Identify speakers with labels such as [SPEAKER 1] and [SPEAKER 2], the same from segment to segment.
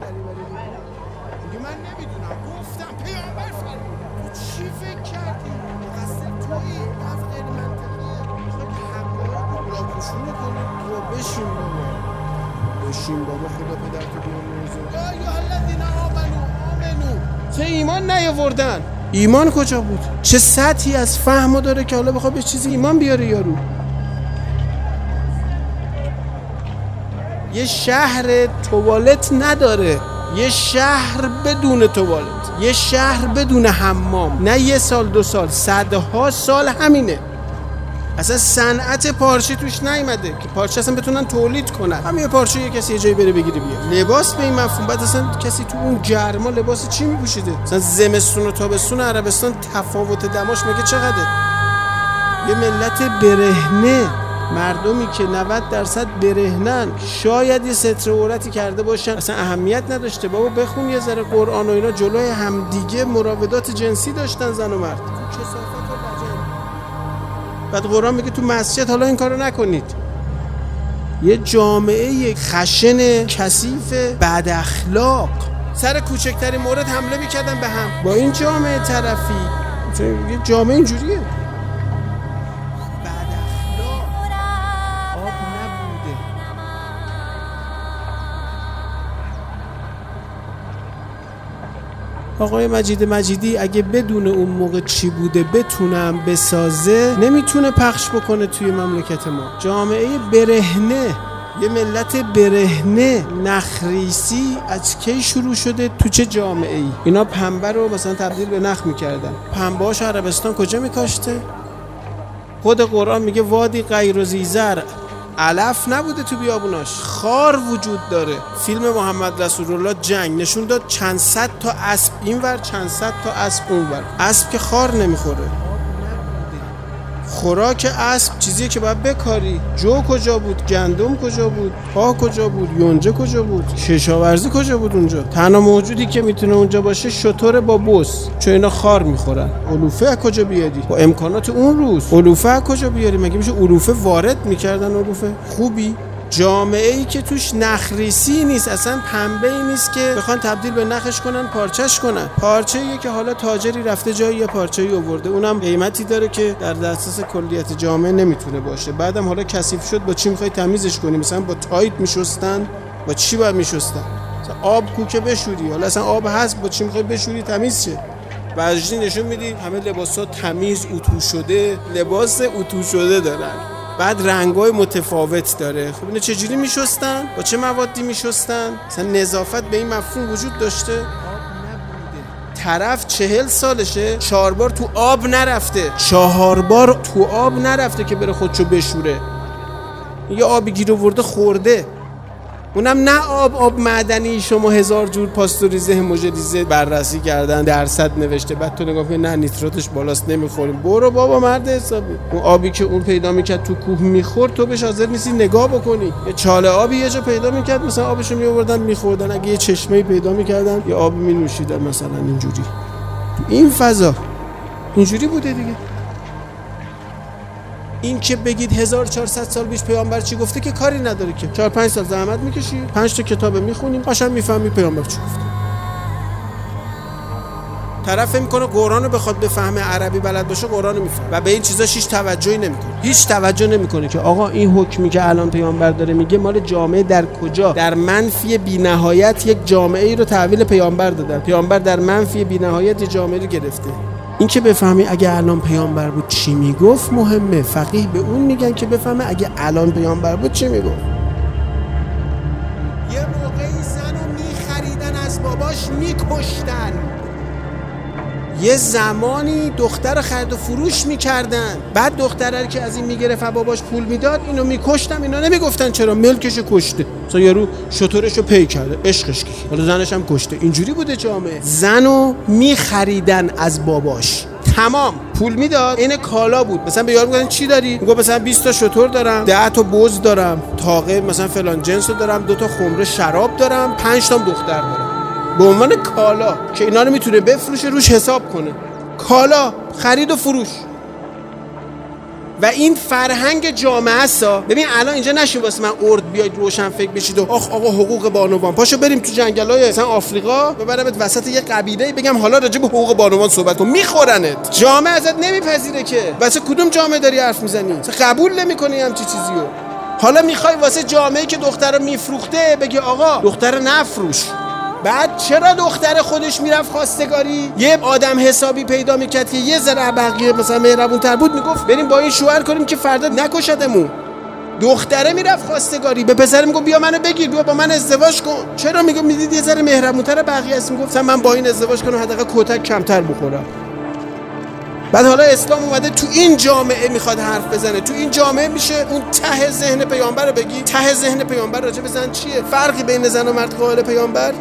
[SPEAKER 1] دری بری میگه من نمی‌دونم. گفتم پیامبر فرمود تو چی فکر کردی؟ قصد تویی؟ حرف غیر منطقیه. می‌خوای حقایق رو لاپوشونی کنی تو بشین بابا. بشین بابا خدا پدرتو بیامرزه. یا ایها الذین آمنو آمنو چه ایمان نیاوردن؟ ایمان کجا بود؟ چه سطحی از فهمو داره که حالا بخواد به چیزی ایمان بیاره یارو؟ یه شهر توالت نداره. یه شهر بدون توالت. یه شهر بدون حمام. نه یه سال دو سال. صدها سال همینه. اصلا صنعت پارچه توش نیومده که پارچه اصلا بتونن تولید کنن. همین یه پارچه یه کسی یه جایی بره بگیره بیا لباس به این مفهوم بعد اصلا کسی تو اون گرما لباس چی میپوشیده؟ اصلا زمستون و تابستون عربستان تفاوت دماش مگه چقدره؟ یه ملت برهنه. مردمی که 90 درصد برهنن شاید یه ستر عورتی کرده باشن. اصلا اهمیت نداشته. بابا بخون یه ذره قرآن و اینا. جلوی همدیگه مراودات جنسی داشتن زن و مرد. بعد قرآن میگه تو مسجد حالا این کارو نکنید. یه جامعه خشن کثیف بد اخلاق. سر کوچکترین مورد حمله می‌کردن به هم. با این جامعه طرفی. یه جامعه اینجوریه. آقای مجید مجیدی اگه بدون اون موقع چی بوده بتونم بسازه نمی‌تونه پخش بکنه توی مملکت ما. جامعه برهنه یه ملت برهنه نخریسی از کی شروع شده؟ تو چه جامعه ای اینا پنبه رو مثلا تبدیل به نخ می‌کردن. پنبه عربستان کجا میکاشته؟ خود قرآن میگه وادی غیر و زیزر علف نبوده تو بیابوناش. خار وجود داره. فیلم محمد رسول الله جنگ. نشون داد چند صد تا اسب. اینور چند صد تا اسب اونور. اسب که خار نمی‌خوره. خوراک اسب چیزیه که باید بکاری. جو کجا بود؟ گندم کجا بود؟ پاه کجا بود؟ یونجه کجا بود؟ کشاورزی کجا بود اونجا؟ تنها موجودی که می‌تونه اونجا باشه شطور با بس چون اینا خار می‌خورن. علوفه کجا بیاری؟ با امکانات اون روز. علوفه کجا بیاری؟ مگه میشه علوفه وارد می‌کردن علوفه؟ خوبی؟ جامعه ای که توش نخریسی نیست اصلا پنبه ای نیست که بخوان تبدیل به نخش کنن پارچش کنن. پارچه ایه که حالا تاجری رفته جایی یه پارچه ای آورده اونم قیمتی داره که در دسترس کلیت جامعه نمی‌تونه باشه. بعدم حالا کثیف شد با چی می‌خوای تمیزش کنی؟ مثلا با تایت میشستن با چی باید میشستن؟ آب کوکه بشوری حالا اصلا آب هست با چی می‌خوای بشوری؟ تمیز شه. بعضی نشون میدی همه لباسا تمیز اتو شده لباس اتو شده دارن. بعد رنگای متفاوت داره. خب اینو چجوری میشستن؟ با چه موادی میشستن؟ مثلا نظافت به این مفهوم وجود داشته؟ طرف چهل سالشه چهار بار تو آب نرفته. چهار بار تو آب نرفته که بره خودشو بشوره. یه آبی گیر ورده خورده. اونم نه آب آب معدنی. شما هزار جور پاستوریزه هموژنیزه بررسی کردن درصد نوشته. بعد تو نگاه نه نیتراتش بالاست نمی‌خوریم. برو بابا مرد حسابی. اون آبی که اورد پیدا می‌کرد تو کوه می‌خورد تو بهش حاضر نیستی نگاه بکنی. یه چاله آبی یه جا پیدا می‌کرد مثلا آبشو میآوردن میخوردن. اگه یه چشمه پیدا می‌کردن یه آبی مینوشیدن مثلا اینجوری. این فضا اینجوری بوده دیگه. این که بگید 1400 سال پیش پیامبر چی گفته که کاری نداره که. 4 5 سال زحمت می‌کشی 5 تا کتاب می‌خونیم قشنگ می‌فهمی پیامبر چی گفته. طرف فکر می‌کنه قرآن رو بخواد بفهمه عربی بلد باشه قرآن می‌فهمه. و به این چیزا هیچ توجهی نمی‌کنه. هیچ توجه نمی‌کنه که آقا این حکمی که الان پیامبر داره میگه مال جامعه در کجا؟ در منفی بی‌نهایت یک جامعه ای رو تحویل پیامبر دادن. پیامبر در منفی بی‌نهایت جامعه رو گرفته. این که بفهمی اگه الان پیامبر بود چی می‌گفت؟ مهمه. فقیه به اون میگن که بفهمه اگه الان پیامبر بود چی می‌گفت. یه موقعی زن رو میخریدن از باباش میکشتن. یه زمانی دختر خرید و فروش می‌کردن. بعد دختره که از این می‌گرفت و باباش پول می‌داد اینو میکشتم اینا نمی‌گفتن چرا ملکشو کشته. مثلا یارو شطورشو پی کرده عشقش حالا زنش هم کشته. اینجوری بوده جامعه. زنو میخریدن از باباش. تمام. پول می‌داد. این کالا بود. مثلا به یارو می‌گفتن چی داری؟ میگه مثلا 20 تا شطور دارم 10 تا بز دارم تاقه مثلا فلان جنسو دارم دو تا خمره شراب دارم 5 تا دختر دارم. به عنوان کالا که اینا رو می‌تونه بفروشه روش حساب کنه. کالا خرید و فروش. و این فرهنگ جامعه است ببین الان اینجا نشین واسه من ارد بیاید روشن فکر بشید و آخ آقا حقوق بانوان. پاشو بریم تو جنگلای مثلا آفریقا ببرمت وسط یه قبیله بگم حالا راجع به حقوق بانوان صحبت کن. میخورنت. جامعه ازت نمیپذیره که. واسه کدوم جامعه داری حرف می‌زنی؟ قبول نمی‌کنی هم چی چیزیو. حالا می‌خوای واسه جامعه که دختر رو میفروخته بگی آقا دختر نفروش. بعد چرا دختر خودش می‌رفت خواستگاری؟ یه آدم حسابی پیدا می‌کرد که یه ذره بقیه مثلا مهربون تر بود می‌گفت بریم با این شوهر کنیم که فردا نکشدمون دختره می‌رفت خواستگاری. به پسر می‌گفت بیا منو بگیر بیا با من ازدواج کن. چرا میگم می‌دید یه ذره مهربونتر بقیه است. می‌گفتم من با این ازدواج کنم حداقل کتک کمتر بخورم. بعد حالا اسلام اومده تو این جامعه می‌خواد حرف بزنه. تو این جامعه میشه اون ته ذهن پیامبر رو بگی. ته ذهن پیامبر راجع بزن چیه؟ فرقی بین زن و مرد قائل پیامبر؟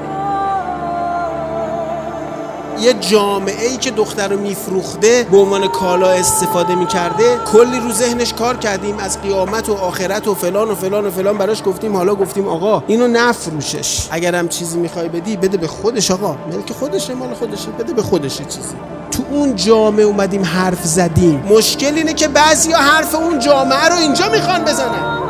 [SPEAKER 1] یه جامعه ای که دختر رو میفروخته به عنوان کالا استفاده می‌کرده کلی رو ذهنش کار کردیم. از قیامت و آخرت و فلان و فلان و فلان براش گفتیم حالا گفتیم آقا اینو نفروشش. اگرم چیزی می‌خوای بدی بده به خودش آقا. که خودشه مال خودشه. بده به خودش چیزی. تو اون جامعه اومدیم حرف زدیم. مشکل اینه که بعضی حرف اون جامعه رو اینجا می‌خوان بزنن.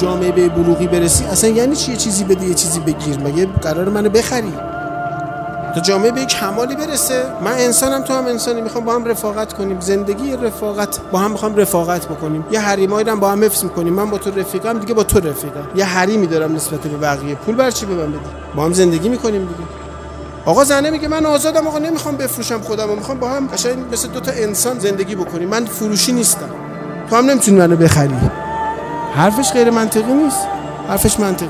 [SPEAKER 1] جامعه به بلوغی برسی اصلا یعنی چی؟ چیزی بده یه چیزی بگیر. مگه قرار منو بخری؟ تا جامعه به کمالی برسه. من انسانم تو هم انسانی. می‌خوام با هم رفاقت کنیم. زندگی رفاقت. با هم می‌خوام رفاقت بکنیم. یه حریمایی هم با هم حفظ می‌کنیم. من با تو رفیقم دیگه با تو رفیقم. یه حریمی دارم نسبت به بقیه. پول بر چی به من بدی؟ با هم زندگی می‌کنیم دیگه. آقا زنه میگه من آزادم. آقا نمی‌خوام بفروشم خودم می‌خوام با هم قشنگ مثل دو تا انسان زندگی بکنیم. من فروشی نیستم. تو هم نمی‌تونی منو بخری. حرفش غیر منطقی نیست. حرفش منطقی.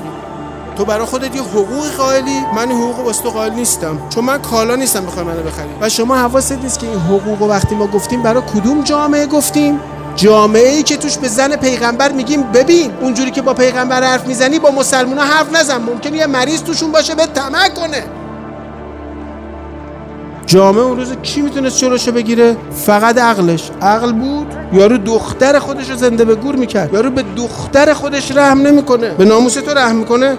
[SPEAKER 1] تو برای خودت یه حقوق قائلی من حقوق واسه قائل نیستم. چون من کالا نیستم بخوام منو بخری. و شما حواست نیست که این حقوق وقتی ما گفتیم برای کدوم جامعه گفتیم؟ جامعه ای که توش به زن پیغمبر میگیم ببین اونجوری که با پیغمبر حرف می‌زنی با مسلمونا حرف نزن. ممکنه یه مریض توشون باشه به طمع کنه. جامعه اون روز کی می‌تونست جلوشو بگیره؟ فقط عقلش. عقل بود یارو دختر خودش رو زنده به گور می‌کرد. یارو به دختر خودش رحم نمی‌کنه. به ناموس تو رحم می‌کنه؟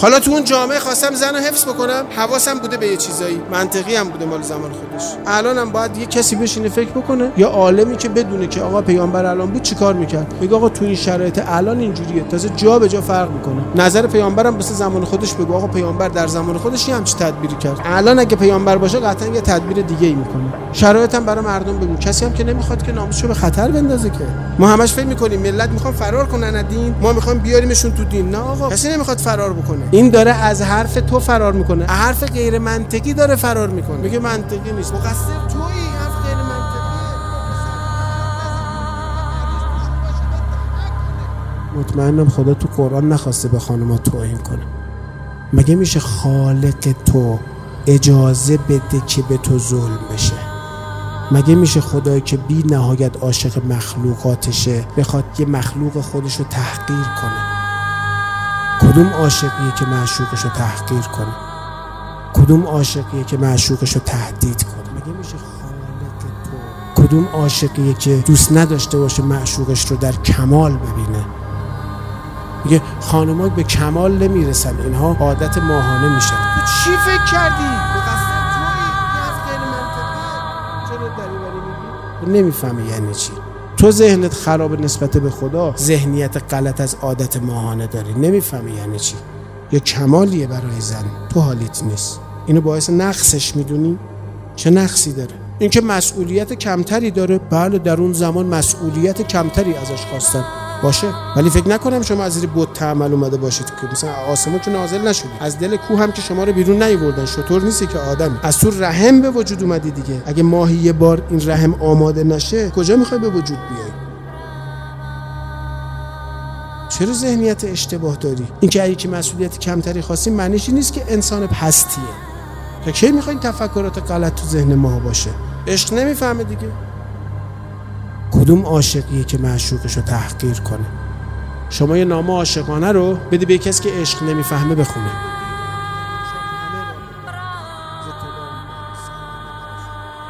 [SPEAKER 1] حالا تو اون جامعه خواستم زن رو حفظ بکنم حواسم بوده به یه چیزایی. منطقی هم بوده مال زمان خودش. الانم باید یه کسی بشینه فکر بکنه. یا عالمی که بدونه که آقا پیامبر الان بود چیکار می‌کرد؟ میگه آقا تو این شرایط الان اینجوریه. تازه جا به جا فرق می‌کنه. نظر پیامبرم واسه زمان خودش بگو. آقا پیامبر در زمان خودش یه همچی تدبیری کرد. الان اگه پیامبر باشه قطعا یه تدبیر دیگه ای می‌کنه شرایطم برای مردم بگو کسی هم که نمی‌خواد که ناموسشو به خطر بندازه که. ما همش فکر می‌کنیم ملت می‌خوان فرار کنن دین. ما می‌خوایم بیاریمشون تو دین. نه آقا. کسی نمی‌خواد فرار بکنه. این داره از حرف تو فرار می‌کنه. حرف غیر منطقی داره فرار می‌کنه. میگه منطقی نیست. مقصر غیر مطمئنم خدا تو قرآن نخواسته به خانما توهین کنه. مگه میشه خالق تو اجازه بده که به تو ظلم بشه؟ مگه میشه خدایی که بی نهایت عاشق مخلوقاتشه بخواد یه مخلوق خودش رو تحقیر کنه؟ کدوم عاشقیه که معشوقش رو تحقیر کنه؟ کدوم عاشقیه که معشوقش رو تهدید کنه؟ مگه میشه خالق تو کدوم عاشقیه که دوست نداشته باشه معشوقش رو در کمال ببینه؟ میگه خانمات به کمال نمی‌رسن اینها عادت ماهانه میشن. تو چی فکر کردی؟ نمی‌فهمی یعنی چی. تو ذهنت خراب نسبت به خدا؟ ذهنیت غلط از عادت ماهانه داری. نمی‌فهمی یعنی چی؟ یا کمالیه برای زن. تو حالیت نیست. اینو باعث نقصش می‌دونی؟ چه نقصی داره؟ اینکه مسئولیت کمتری داره. بله در اون زمان مسئولیت کمتری ازش خواستن. باشه. ولی فکر نکنم شما از زیر بود تعمل اومده باشید که مثلا آسمون که نازل نشدی از دل کوه هم که شما رو بیرون نیوردن. شطور نیستی که آدم. از تو رحم به وجود اومدی دیگه. اگه ماهی یه بار این رحم آماده نشه کجا می‌خوای به وجود بیای؟ چرا ذهنیت اشتباه داری؟ اینکه اگه که مسئولیت کمتری خواستیم معنیش نیست که انسان پستیه. تا کی می‌خواین تفکرات غلط تو ذهن ما باشه؟ عشق نمی‌فهمه دیگه. کدوم عاشقیه که معشوقش رو تحقیر کنه؟ شما یه نامه عاشقانه رو بدی به کسی که عشق نمی‌فهمه بخونه.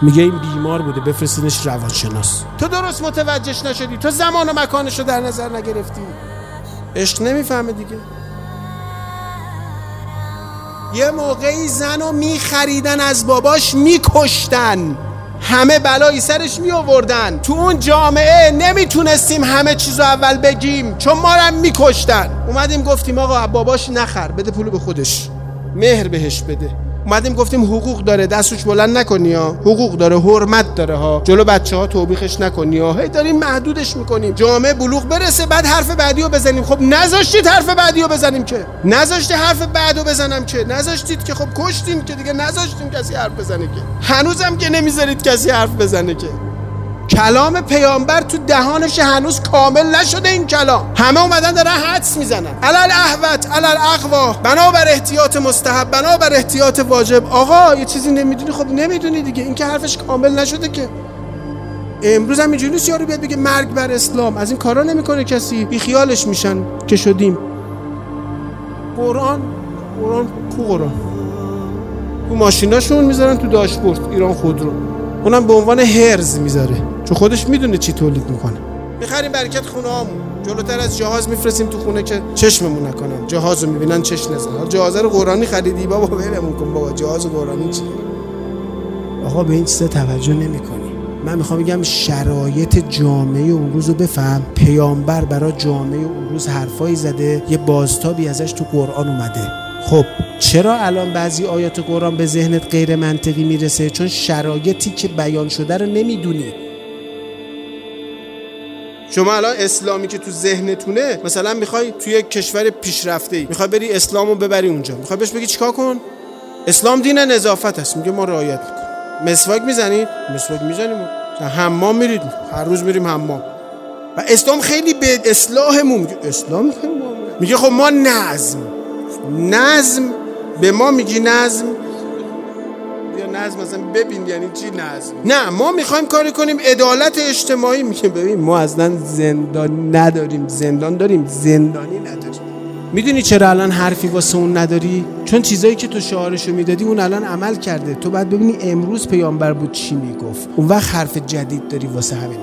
[SPEAKER 1] میگه این بیمار بوده بفرستینش روانشناس. تو درست متوجهش نشدی. تو زمان و مکانش رو در نظر نگرفتی. عشق نمی‌فهمه دیگه. یه موقعی زن رو میخریدن از باباش میکشتن. همه بلایی سرش می آوردن تو اون جامعه نمی‌تونستیم همه چیزو اول بگیم چون ما رو میکشتن. اومدیم گفتیم آقا باباش نخر بده پولو به خودش. مهر بهش بده. اومدیم گفتیم حقوق داره دستش بلند نکنی ها. حقوق داره حرمت داره ها. جلو بچه ها توبیخش نکنی ها. هی داریم محدودش می‌کنیم. جامعه بلوغ برسه بعد حرف بعدی رو بزنیم. خب نذاشتید حرف بعدی رو بزنیم که. نذاشتی حرف بعدو بزنم که. نذاشتید که خب کشتیم که دیگه نذاشتیم کسی حرف بزنه که. هنوزم که نمی‌ذارید کسی حرف بزنه که. کلام پیامبر تو دهانش هنوز کامل نشده این کلام. همه اومدن دارن حدس می‌زنن. علل احوت علل اقوا. بنابر احتیاط مستحب بنابر احتیاط واجب. آقا یه چیزی نمی‌دونی؟ خب نمی‌دونی دیگه. این که حرفش کامل نشده که. امروز هم اینجوری نیست یارو بیاد بگه مرگ بر اسلام. از این کارا نمی‌کنه کسی. بی خیالش میشن که شدیم. قرآن قرآن کو قرآن؟ تو ماشیناشون می‌ذارن تو داشبورد. ایران خودرو. اونم به عنوان هرز می‌ذاره. چون خودش می‌دونه چی تولید می‌کنه. می‌خریم برکت خونه هامون جلوتر از جهاز میفرستیم تو خونه که چشممون نکنن جهاز رو می‌بینن چش نزن. جهاز رو قرآنی خریدی؟ بابا ولمون کن بابا. جهاز قرآنی چی؟ آقا به این چیزا توجه نمی‌کنی. من می‌خوام بگم شرایط جامعه اون روز رو بفهم. پیامبر برای جامعه اون روز حرفایی زده. یه بازتابی ازش تو قرآن اومده. خب چرا الان بعضی آیات قرآن به ذهنت غیر منطقی می‌رسه؟ چون شرایطی که بیان شده رو نمی‌دونی. شما الان اسلامی که تو ذهنتونه مثلا می‌خوای توی یک کشور پیشرفته ای می‌خوای بری اسلامو ببری اونجا. می‌خوای بهش بگی چیکار کن؟ اسلام دین نظافت است. میگه ما رعایت می‌کنیم. مسواک می‌زنید مسواک می‌زنیم. حمام میرید. هر روز میریم حمام. و اسلام خیلی به اصلاحمون میگه. اسلام میگه خب ما نظم. نظم به ما میگی نظم؟ یا نظم مثلا ببین یعنی چی نظم؟ نه ما می‌خوایم کاری کنیم عدالت اجتماعی میگه. ببین ما اصلا زندان نداریم زندان داریم زندانی نداریم. می‌دونی چرا الان حرفی واسه اون نداری؟ چون چیزایی که تو شعارشو می‌دادی اون الان عمل کرده. تو بعد ببینی امروز پیامبر بود چی می‌گفت. اون وقت حرف جدید داری واسه همین.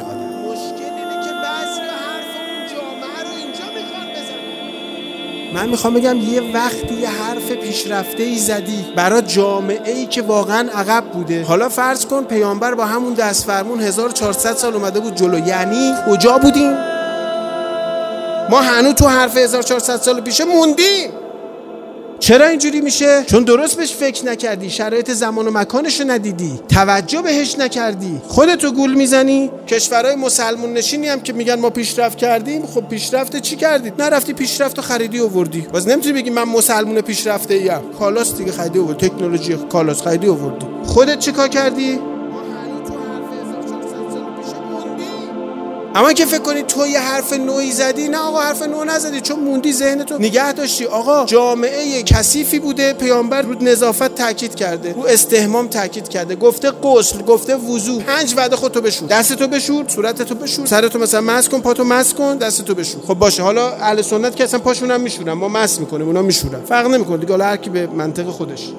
[SPEAKER 1] من می‌خوام بگم یه وقتی یه حرف پیشرفته ای زدی برای جامعه ای که واقعا عقب بوده. حالا فرض کن پیامبر با همون دست فرمون 1400 سال اومده بود جلو. یعنی کجا بودیم؟ ما هنوز تو حرف 1400 سال پیشه موندیم. چرا اینجوری میشه؟ چون درست بهش فکر نکردی شرایط زمان و مکانش رو ندیدی. توجه بهش نکردی. خودتو گول می‌زنی. کشورهای مسلمون نشینی هم که میگن ما پیشرفت کردیم. خب پیشرفت چی کردید نرفتی پیشرفت خریدی آوردی باز نمی‌تونی بگی من مسلمون پیشرفته ایم. کالاس دیگه خریدی آوردی تکنولوژی کالاس خریدی آوردی خودت چیکار کردی؟ اما که فکر کنی تو یه حرف نوعی زدی نه آقا حرف نو نزدی چون موندی ذهن تو. نگه داشتی. آقا جامعه کثیفی بوده پیامبر رو نظافت تاکید کرده رو استهمام تاکید کرده. گفته غسل گفته وضو. پنج وعده خودتو بشور. دستتو بشور صورتتو بشور. سرتو مثلا مس کن پاتو مس کن دستتو بشور. خب باشه حالا اهل سنت که اصلا پاشون هم میشورن. ما مس می‌کنیم اونا میشورن. فرق نمی‌کنه دیگه هر کی به منطق خودش.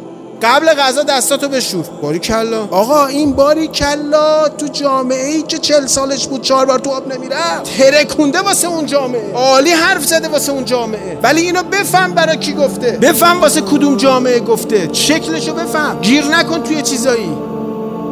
[SPEAKER 1] قبل غذا دستاتو بشور. باری کلا آقا این باری کلا تو جامعه ای که چل سالش بود چهار بار تو آب نمی‌رفت. ترکونده واسه اون جامعه. عالی حرف زده واسه اون جامعه. ولی اینو بفهم برای کی گفته. بفهم واسه کدوم جامعه گفته. شکلشو بفهم. گیر نکن توی چیزایی.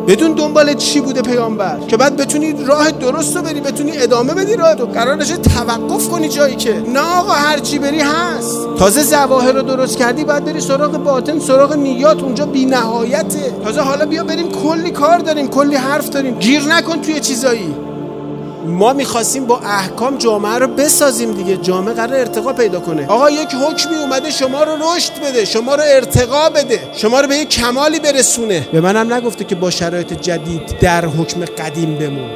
[SPEAKER 1] بدون دنبال چی بوده پیامبر؟ که بعد بتونی راه درست رو بری بتونی ادامه بدی راه تو. قرار نشه توقف کنی جایی که. نه آقا هر چی بری هست. تازه زواهر رو درست کردی بعد بری سراغ باطن سراغ نیات. اونجا بی نهایته تازه حالا بیا بریم کلی کار داریم کلی حرف داریم. گیر نکن توی چیزایی. ما می‌خواستیم با احکام جامعه رو بسازیم دیگه. جامعه قرار ارتقا پیدا کنه. آقا یک حکمی اومده شما رو رشد بده شما رو ارتقا بده شما رو به یک کمالی برسونه. به منم نگفته که با شرایط جدید در حکم قدیم بمون.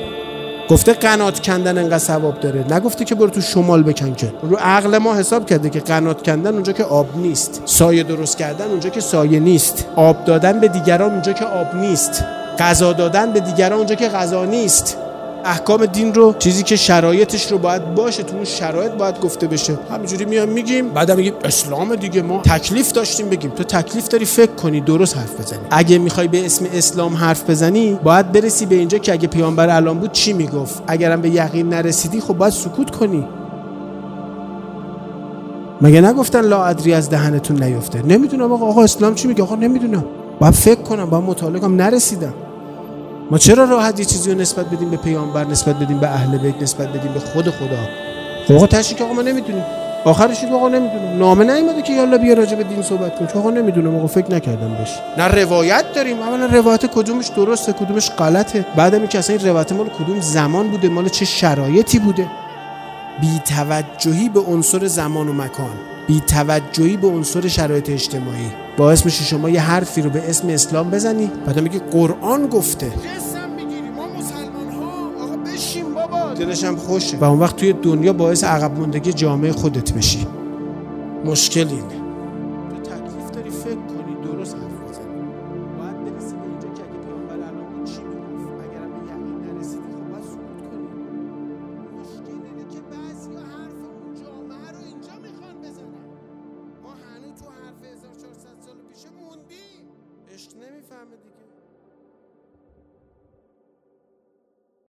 [SPEAKER 1] گفته قنات کندن انقدر ثواب داره. نگفته که برو تو شمال بکن که. رو عقل ما حساب کرده که قنات کندن اونجا که آب نیست. سایه درست کردن اونجا که سایه نیست. آب دادن به دیگران اونجا که آب نیست. غذا دادن به دیگران اونجا که غذا نیست. احکام دین رو چیزی که شرایطش رو باید باشه تو اون شرایط باید گفته بشه. همینجوری میام میگیم بعد میگیم اسلام دیگه ما تکلیف داشتیم بگیم. تو تکلیف داری فکر کنی درست حرف بزنی. اگه می‌خوای به اسم اسلام حرف بزنی باید برسی به اینجا که اگه پیامبر الان بود چی می‌گفت؟ اگرم به یقین نرسیدی خب باید سکوت کنی. مگه نگفتن لا ادری از دهنتون نیفته؟ نمی‌دونم آقا آقا اسلام چی میگه؟ آقا نمی‌دونم. باید فکر کنم باید مطالعه کنم نرسیدم. ما چرا راحت یه چیزی رو نسبت بدیم به پیامبر نسبت بدیم به اهل بیت نسبت بدیم به خود خدا؟ آقا تشی که آقا ما نمی‌دونیم. آخرش آقا نمی‌دونم نامه نیومده که یالا بیا راجع به دین صحبت کن چون آقا نمی‌دونم. آقا فکر نکردم بهش. نه روایت داریم. اولا روایت کدومش درسته کدومش غلطه. بعدم این که اصلا این روایت مال کدوم زمان بوده مال چه شرایطی بوده. بی توجهی به عنصر زمان و مکان. بی توجهی به عنصر شرایط اجتماعی. باعث میشه شما یه حرفی رو به اسم اسلام بزنی. بعد میگه قرآن گفته. دلش هم خوشه. و اون وقت توی دنیا باعث عقب موندگی جامعه خودت بشی. مشکل اینه.